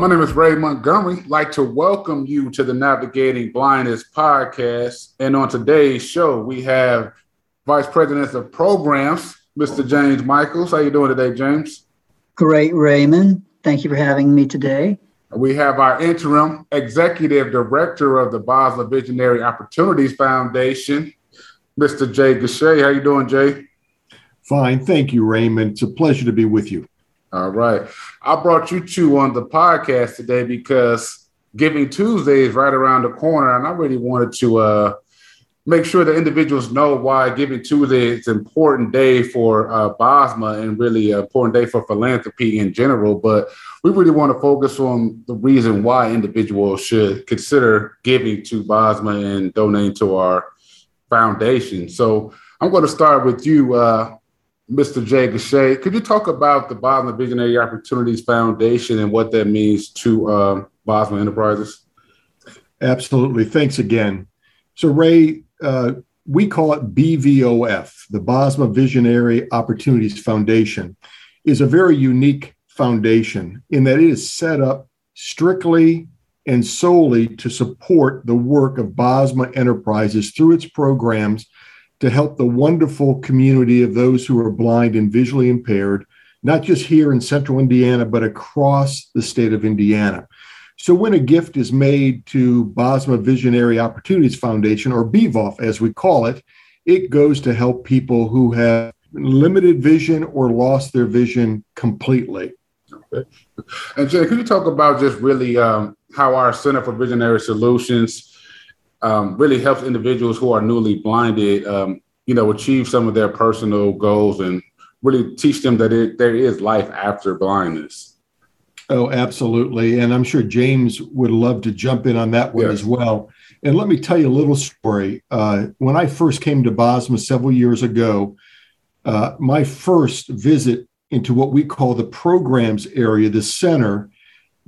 my name is Ray Montgomery. I'd like to welcome you to the Navigating Blindness podcast. And on today's show, we have Vice President of Programs, Mr. James Michaels. How you doing today, James? Great, Raymond. Thank you for having me today. We have our interim executive director of the Bosma Visionary Opportunities Foundation, Mr. Jay Gachet. How you doing, Jay? Fine. Thank you, Raymond. It's a pleasure to be with you. All right. I brought you two on the podcast today because Giving Tuesday is right around the corner, and I really wanted to uh, make sure that individuals know why Giving Tuesday is an important day for uh, Bosma and really an important day for philanthropy in general. But we really want to focus on the reason why individuals should consider giving to Bosma and donating to our foundation. So I'm going to start with you, uh, Mr. Jay Gachet. Could you talk about the Bosma Visionary Opportunities Foundation and what that means to um, Bosma Enterprises? Absolutely. Thanks again. So, Ray, uh, we call it BVOF, the Bosma Visionary Opportunities Foundation, is a very unique foundation in that it is set up strictly and solely to support the work of Bosma Enterprises through its programs to help the wonderful community of those who are blind and visually impaired, not just here in central Indiana, but across the state of Indiana. So when a gift is made to Bosma Visionary Opportunities Foundation, or BVOF as we call it, it goes to help people who have limited vision or lost their vision completely. Okay. And Jay, could you talk about just really um, how our Center for Visionary Solutions um, really helps individuals who are newly blinded, um, you know, achieve some of their personal goals and really teach them that it, there is life after blindness. Oh, absolutely. And I'm sure James would love to jump in on that one yes. as well. And let me tell you a little story. Uh, when I first came to Bosma several years ago, uh, my first visit into what we call the programs area, the center,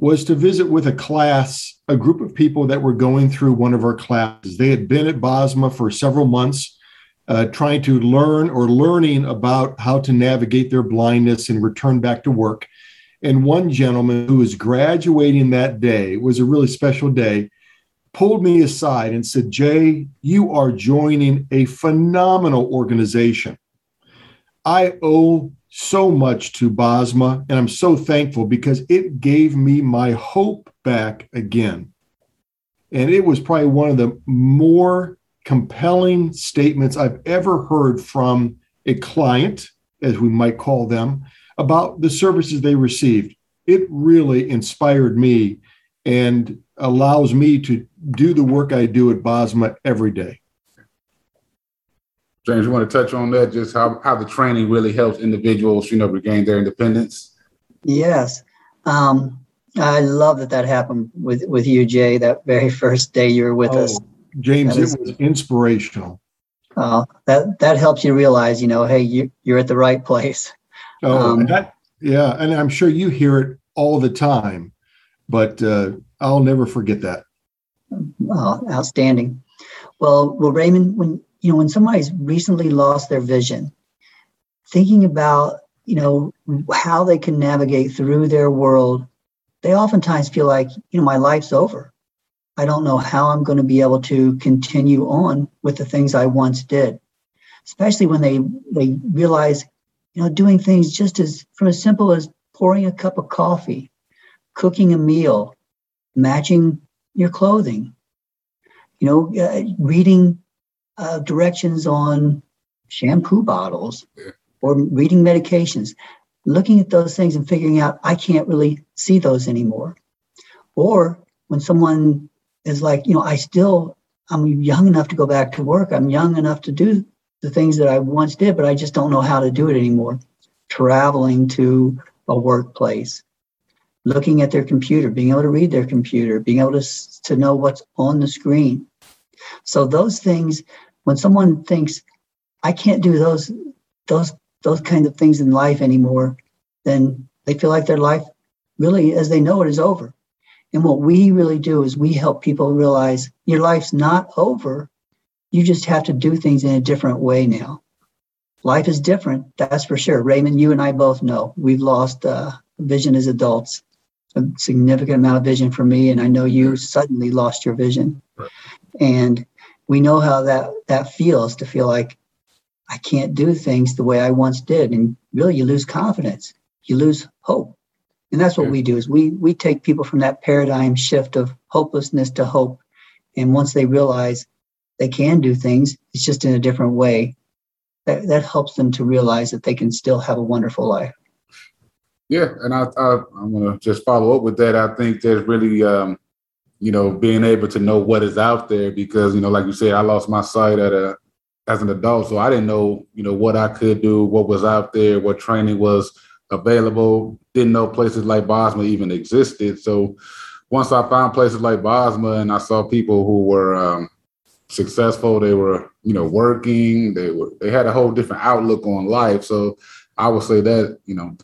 was to visit with a class, a group of people that were going through one of our classes. They had been at Bosma for several months, uh, trying to learn or learning about how to navigate their blindness and return back to work. And one gentleman who was graduating that day, it was a really special day, pulled me aside and said, Jay, you are joining a phenomenal organization. I owe so much to Bosma, and I'm so thankful because it gave me my hope back again. And it was probably one of the more compelling statements I've ever heard from a client, as we might call them, about the services they received. It really inspired me and allows me to do the work I do at Bosma every day. James, you want to touch on that, just how, how the training really helps individuals, you know, regain their independence? Yes. Um, I love that that happened with, with you, Jay, that very first day you were with oh, us. James, is, it was inspirational. Uh, that, that helps you realize, you know, hey, you, you're at the right place. Oh, um, that, yeah. And I'm sure you hear it all the time, but uh, I'll never forget that. Oh, outstanding. Well, well, Raymond, when you know, when somebody's recently lost their vision, thinking about, you know, how they can navigate through their world, they oftentimes feel like, you know, my life's over. I don't know how I'm going to be able to continue on with the things I once did. Especially when they they realize, you know, doing things just as from as simple as pouring a cup of coffee, cooking a meal, matching your clothing, you know, uh, reading uh, directions on shampoo bottles or reading medications, looking at those things and figuring out I can't really see those anymore. Or when someone is like, you know, I still, I'm young enough to go back to work. I'm young enough to do the things that I once did, but I just don't know how to do it anymore. Traveling to a workplace, looking at their computer, being able to read their computer, being able to, to know what's on the screen. So those things, when someone thinks, I can't do those, those, those kind of things in life anymore, then they feel like their life really, as they know it, is over. And what we really do is we help people realize your life's not over. You just have to do things in a different way now. Life is different, that's for sure. Raymond, you and I both know we've lost uh, vision as adults. a significant amount of vision for me, and I know you suddenly lost your vision. And we know how that that feels to feel like I can't do things the way I once did, and really you lose confidence, you lose hope, and that's what yeah. we do is we we take people from that paradigm shift of hopelessness to hope, and once they realize they can do things, it's just in a different way. That that helps them to realize that they can still have a wonderful life. Yeah, and I, I am gonna just follow up with that. I think there's really um, you know being able to know what is out there because you know like you said, I lost my sight at a as an adult, so I didn't know you know what I could do, what was out there, what training was available. Didn't know places like Bosma even existed. So once I found places like Bosma and I saw people who were um, successful, they were you know working, they were they had a whole different outlook on life. So I would say that you know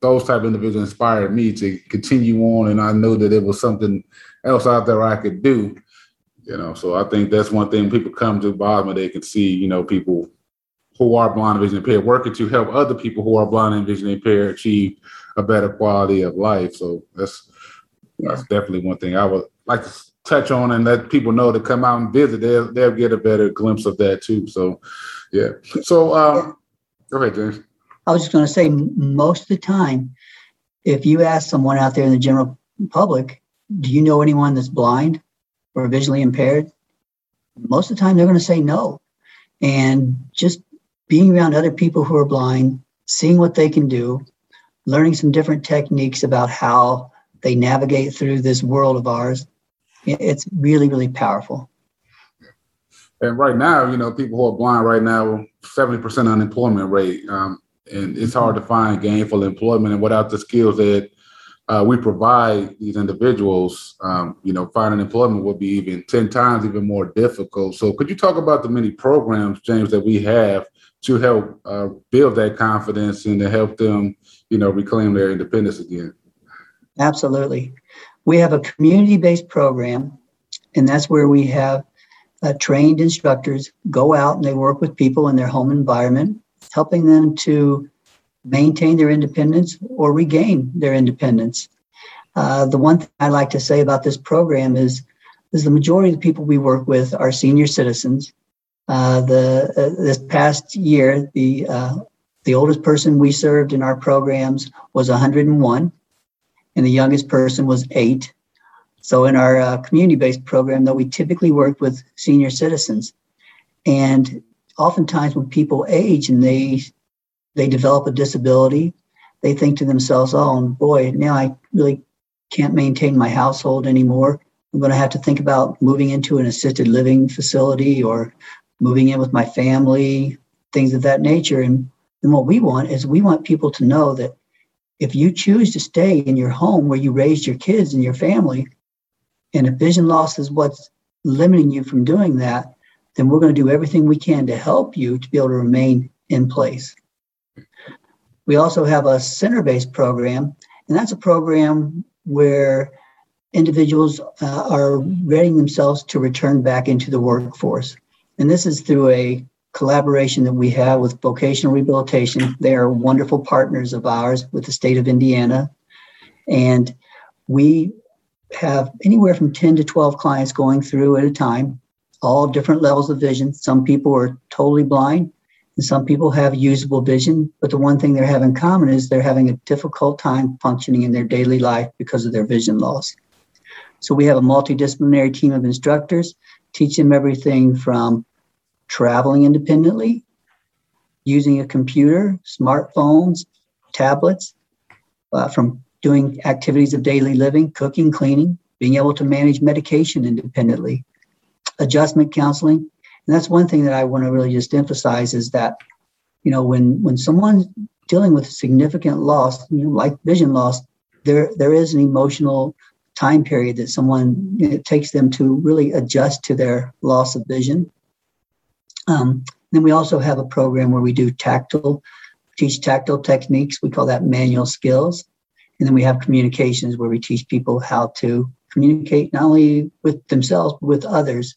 those type of individuals inspired me to continue on, and I know that it was something else out there I could do. You know, so I think that's one thing people come to Bosma, they can see, you know, people who are blind and vision impaired working to help other people who are blind and vision impaired achieve a better quality of life. So that's that's definitely one thing I would like to touch on and let people know to come out and visit. They'll they'll get a better glimpse of that too. So yeah. So um, go ahead, James. I was just going to say, most of the time, if you ask someone out there in the general public, do you know anyone that's blind or visually impaired? Most of the time, they're going to say no. And just being around other people who are blind, seeing what they can do, learning some different techniques about how they navigate through this world of ours, it's really, really powerful. And right now, you know, people who are blind right now, 70% unemployment rate. Um, and it's hard to find gainful employment. And without the skills that uh, we provide these individuals, um, you know, finding employment would be even 10 times even more difficult. So, could you talk about the many programs, James, that we have to help uh, build that confidence and to help them, you know, reclaim their independence again? Absolutely. We have a community based program, and that's where we have uh, trained instructors go out and they work with people in their home environment helping them to maintain their independence or regain their independence. Uh, the one thing I like to say about this program is, is the majority of the people we work with are senior citizens. Uh, the uh, this past year, the uh, the oldest person we served in our programs was 101, and the youngest person was eight. So in our uh, community-based program, though, we typically work with senior citizens, and oftentimes when people age and they they develop a disability, they think to themselves, "Oh boy, now I really can't maintain my household anymore. I'm going to have to think about moving into an assisted living facility or moving in with my family, things of that nature." And and what we want is we want people to know that if you choose to stay in your home where you raised your kids and your family, and if vision loss is what's limiting you from doing that, then we're going to do everything we can to help you to be able to remain in place. We also have a center based program, and that's a program where individuals uh, are readying themselves to return back into the workforce. And this is through a collaboration that we have with vocational rehabilitation. They are wonderful partners of ours with the state of Indiana. And we have anywhere from 10 to 12 clients going through at a time all different levels of vision. Some people are totally blind, and some people have usable vision. But the one thing they have in common is they're having a difficult time functioning in their daily life because of their vision loss. So we have a multidisciplinary team of instructors, teach them everything from traveling independently, using a computer, smartphones, tablets, uh, from doing activities of daily living, cooking, cleaning, being able to manage medication independently, adjustment counseling. And that's one thing that I want to really just emphasize is that, you know, when when someone's dealing with significant loss, you know, like vision loss, there there is an emotional time period that someone it takes them to really adjust to their loss of vision. Um, then we also have a program where we do tactile, teach tactile techniques. We call that manual skills. And then we have communications where we teach people how to communicate not only with themselves but with others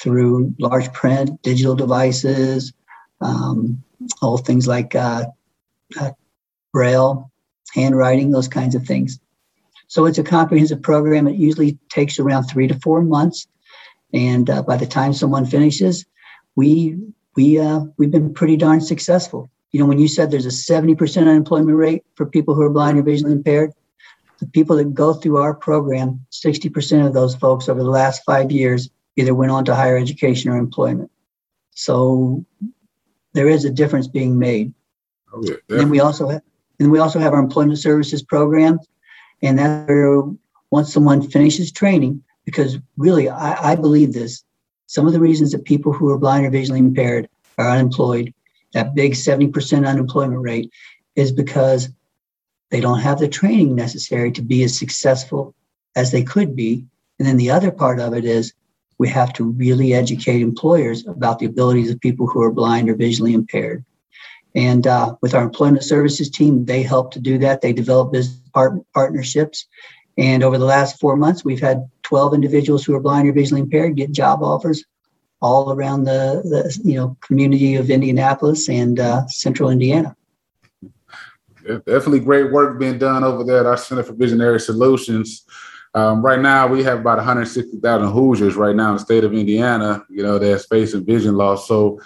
through large print, digital devices, um, all things like uh, uh, braille, handwriting, those kinds of things. So it's a comprehensive program. It usually takes around three to four months, and uh, by the time someone finishes, we we uh, we've been pretty darn successful. You know, when you said there's a 70% unemployment rate for people who are blind or visually impaired, the people that go through our program, 60% of those folks over the last five years either went on to higher education or employment. So there is a difference being made. Oh, yeah, and then we also have, and we also have our employment services program, and that's where once someone finishes training, because really I, I believe this, some of the reasons that people who are blind or visually impaired are unemployed, that big 70% unemployment rate, is because they don't have the training necessary to be as successful as they could be. And then the other part of it is we have to really educate employers about the abilities of people who are blind or visually impaired. And uh, with our employment services team, they help to do that. They develop business part- partnerships. And over the last four months, we've had 12 individuals who are blind or visually impaired get job offers all around the, the you know community of Indianapolis and uh, Central Indiana. Definitely great work being done over there at our Center for Visionary Solutions. Um, right now, we have about 160,000 Hoosiers right now in the state of Indiana, you know, that's facing vision loss. So,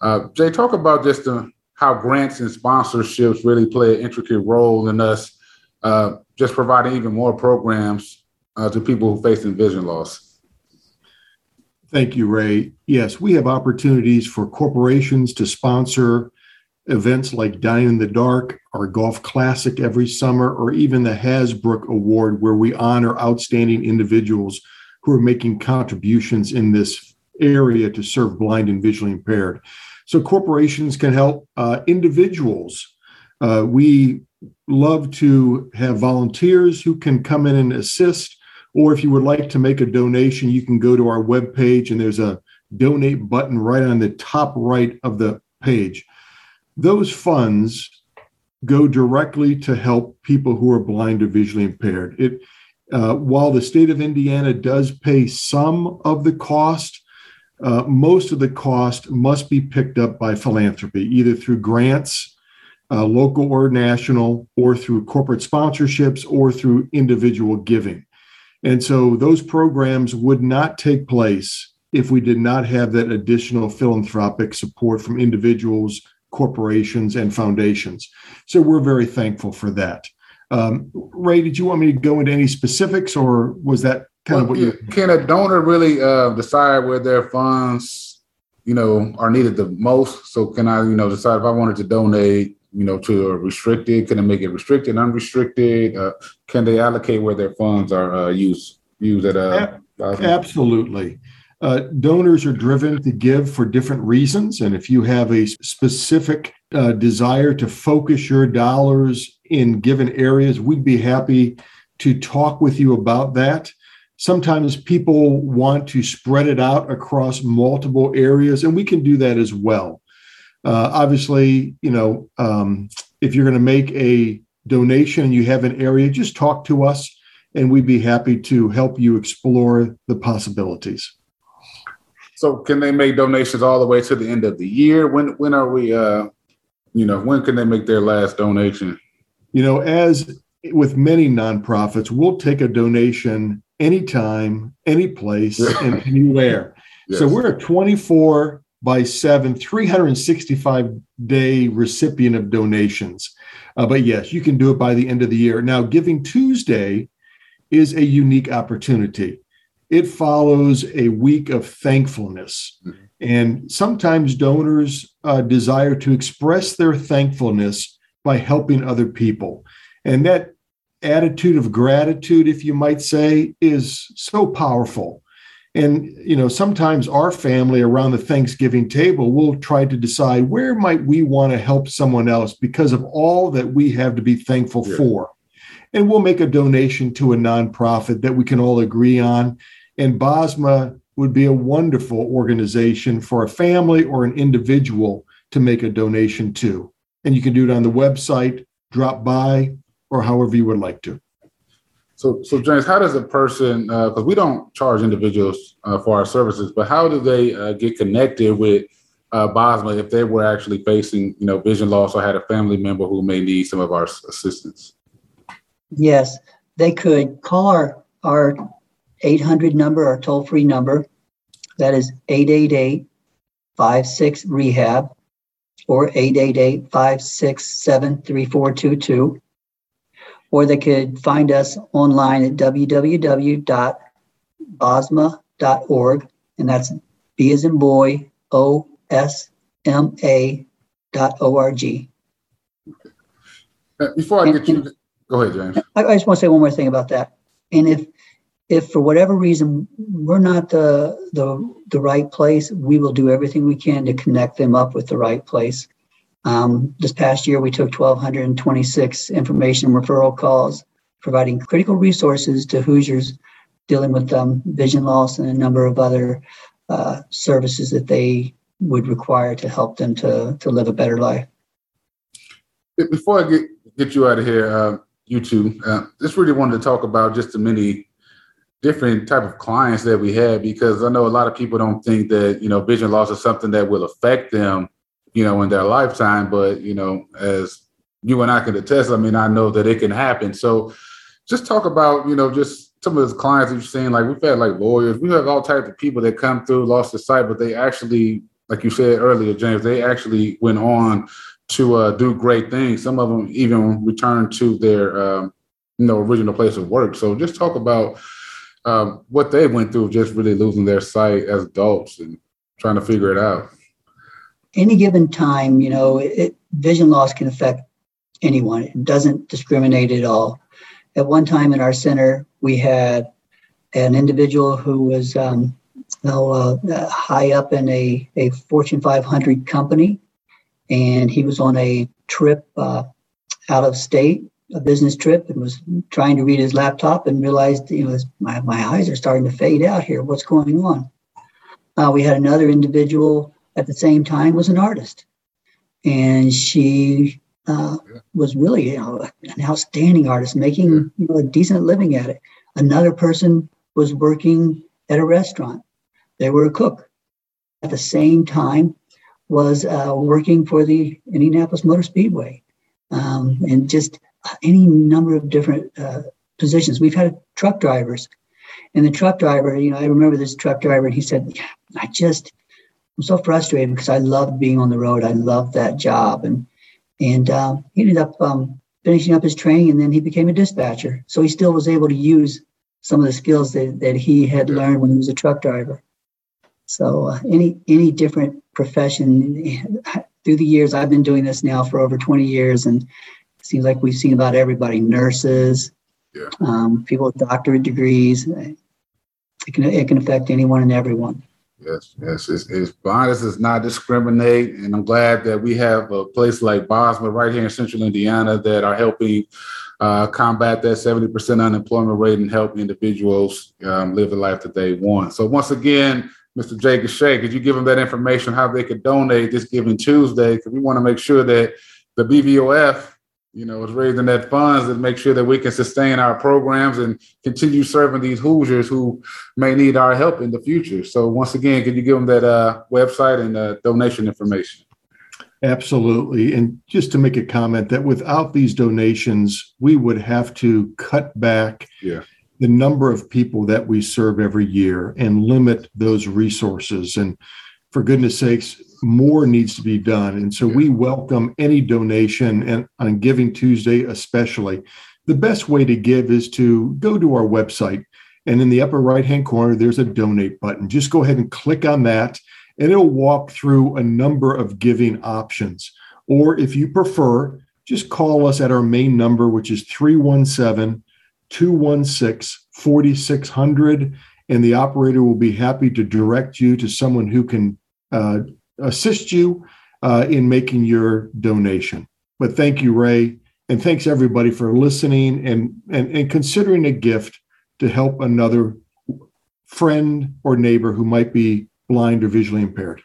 uh, Jay, talk about just the, how grants and sponsorships really play an intricate role in us uh, just providing even more programs uh, to people who facing vision loss. Thank you, Ray. Yes, we have opportunities for corporations to sponsor events like Dine in the Dark, our Golf Classic every summer, or even the Hasbrook Award, where we honor outstanding individuals who are making contributions in this area to serve blind and visually impaired. So corporations can help uh, individuals. Uh, we love to have volunteers who can come in and assist. Or if you would like to make a donation, you can go to our webpage and there's a donate button right on the top right of the page those funds go directly to help people who are blind or visually impaired. It, uh, while the state of Indiana does pay some of the cost, uh, most of the cost must be picked up by philanthropy, either through grants, uh, local or national, or through corporate sponsorships, or through individual giving. And so those programs would not take place if we did not have that additional philanthropic support from individuals corporations and foundations. So we're very thankful for that. Um, Ray, did you want me to go into any specifics, or was that kind well, of what you? Can a donor really uh, decide where their funds, you know, are needed the most? So can I, you know, decide if I wanted to donate, you know, to a restricted? Can I make it restricted, and unrestricted? Uh, can they allocate where their funds are uh, used used at a? Absolutely. Uh, donors are driven to give for different reasons. And if you have a specific uh, desire to focus your dollars in given areas, we'd be happy to talk with you about that. Sometimes people want to spread it out across multiple areas, and we can do that as well. Uh, obviously, you know, um, if you're going to make a donation and you have an area, just talk to us, and we'd be happy to help you explore the possibilities. So can they make donations all the way to the end of the year? When when are we uh you know, when can they make their last donation? You know, as with many nonprofits, we'll take a donation anytime, any place, and anywhere. Yes. So we're a 24 by 7, 365 day recipient of donations. Uh, but yes, you can do it by the end of the year. Now, Giving Tuesday is a unique opportunity it follows a week of thankfulness. Mm-hmm. And sometimes donors uh, desire to express their thankfulness by helping other people. And that attitude of gratitude, if you might say, is so powerful. And, you know, sometimes our family around the Thanksgiving table will try to decide where might we want to help someone else because of all that we have to be thankful yeah. for. And we'll make a donation to a nonprofit that we can all agree on and BOSMA would be a wonderful organization for a family or an individual to make a donation to. And you can do it on the website, drop by, or however you would like to. So, so James, how does a person? Because uh, we don't charge individuals uh, for our services, but how do they uh, get connected with uh, Bosma if they were actually facing, you know, vision loss or had a family member who may need some of our assistance? Yes, they could call our, our 800 number, our toll free number. That is 888 56 Rehab or 888 567 3422. Or they could find us online at www.bosma.org. And that's B as in boy, O S M A dot O R G. Uh, before I get you, go ahead, James. I, I just want to say one more thing about that. And if if for whatever reason we're not the the the right place, we will do everything we can to connect them up with the right place. Um, this past year, we took 1,226 information referral calls, providing critical resources to Hoosiers dealing with um, vision loss and a number of other uh, services that they would require to help them to to live a better life. Before I get get you out of here, uh, you two, uh, just really wanted to talk about just the many different type of clients that we have because I know a lot of people don't think that you know vision loss is something that will affect them, you know, in their lifetime. But you know, as you and I can attest, I mean, I know that it can happen. So, just talk about you know just some of those clients you've seen. Like we've had like lawyers, we have all types of people that come through, lost the sight, but they actually, like you said earlier, James, they actually went on to uh, do great things. Some of them even returned to their um, you know original place of work. So just talk about um, what they went through, just really losing their sight as adults and trying to figure it out. Any given time, you know, it, vision loss can affect anyone. It doesn't discriminate at all. At one time in our center, we had an individual who was um, you know, uh, high up in a, a Fortune 500 company and he was on a trip uh, out of state, a business trip, and was trying to read his laptop and realized, you know, my, my eyes are starting to fade out here. What's going on? Uh, we had another individual at the same time was an artist, and she uh, was really, you know, an outstanding artist, making you know a decent living at it. Another person was working at a restaurant. They were a cook. At the same time, was uh, working for the Indianapolis Motor Speedway um, and just any number of different uh, positions. We've had truck drivers, and the truck driver, you know, I remember this truck driver, and he said, I just, I'm so frustrated because I loved being on the road. I loved that job. And, and uh, he ended up um, finishing up his training, and then he became a dispatcher. So he still was able to use some of the skills that, that he had learned when he was a truck driver. So uh, any any different profession through the years, I've been doing this now for over 20 years, and seems like we've seen about everybody: nurses, yeah. um, people with doctorate degrees. It can it can affect anyone and everyone. Yes, yes. It's, it's does not discriminate, and I'm glad that we have a place like Bosma right here in Central Indiana that are helping uh, combat that 70% unemployment rate and help individuals um, live the life that they want. So once again, Mr. Jay Gachet, could you give them that information how they could donate this Giving Tuesday? Because we want to make sure that the BVOF, you know, is raising that funds and make sure that we can sustain our programs and continue serving these Hoosiers who may need our help in the future. So once again, could you give them that uh, website and uh, donation information? Absolutely. And just to make a comment that without these donations, we would have to cut back yeah the number of people that we serve every year and limit those resources. And for goodness sakes, more needs to be done. And so we welcome any donation and on Giving Tuesday, especially. The best way to give is to go to our website. And in the upper right hand corner, there's a donate button. Just go ahead and click on that, and it'll walk through a number of giving options. Or if you prefer, just call us at our main number, which is 317 216 4600, and the operator will be happy to direct you to someone who can uh, assist you uh, in making your donation. But thank you, Ray, and thanks everybody for listening and, and, and considering a gift to help another friend or neighbor who might be blind or visually impaired.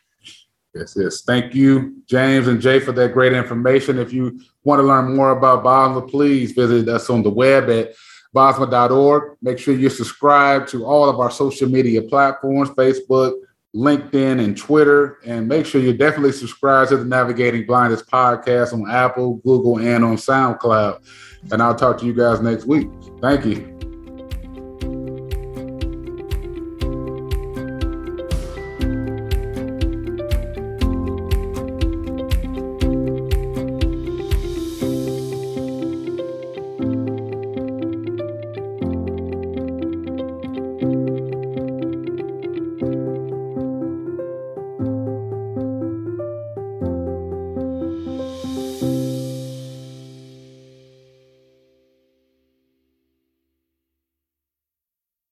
Yes, yes. Thank you, James and Jay, for that great information. If you want to learn more about Bosma, please visit us on the web at bosma.org. Make sure you subscribe to all of our social media platforms Facebook, LinkedIn, and Twitter. And make sure you definitely subscribe to the Navigating Blindness podcast on Apple, Google, and on SoundCloud. And I'll talk to you guys next week. Thank you.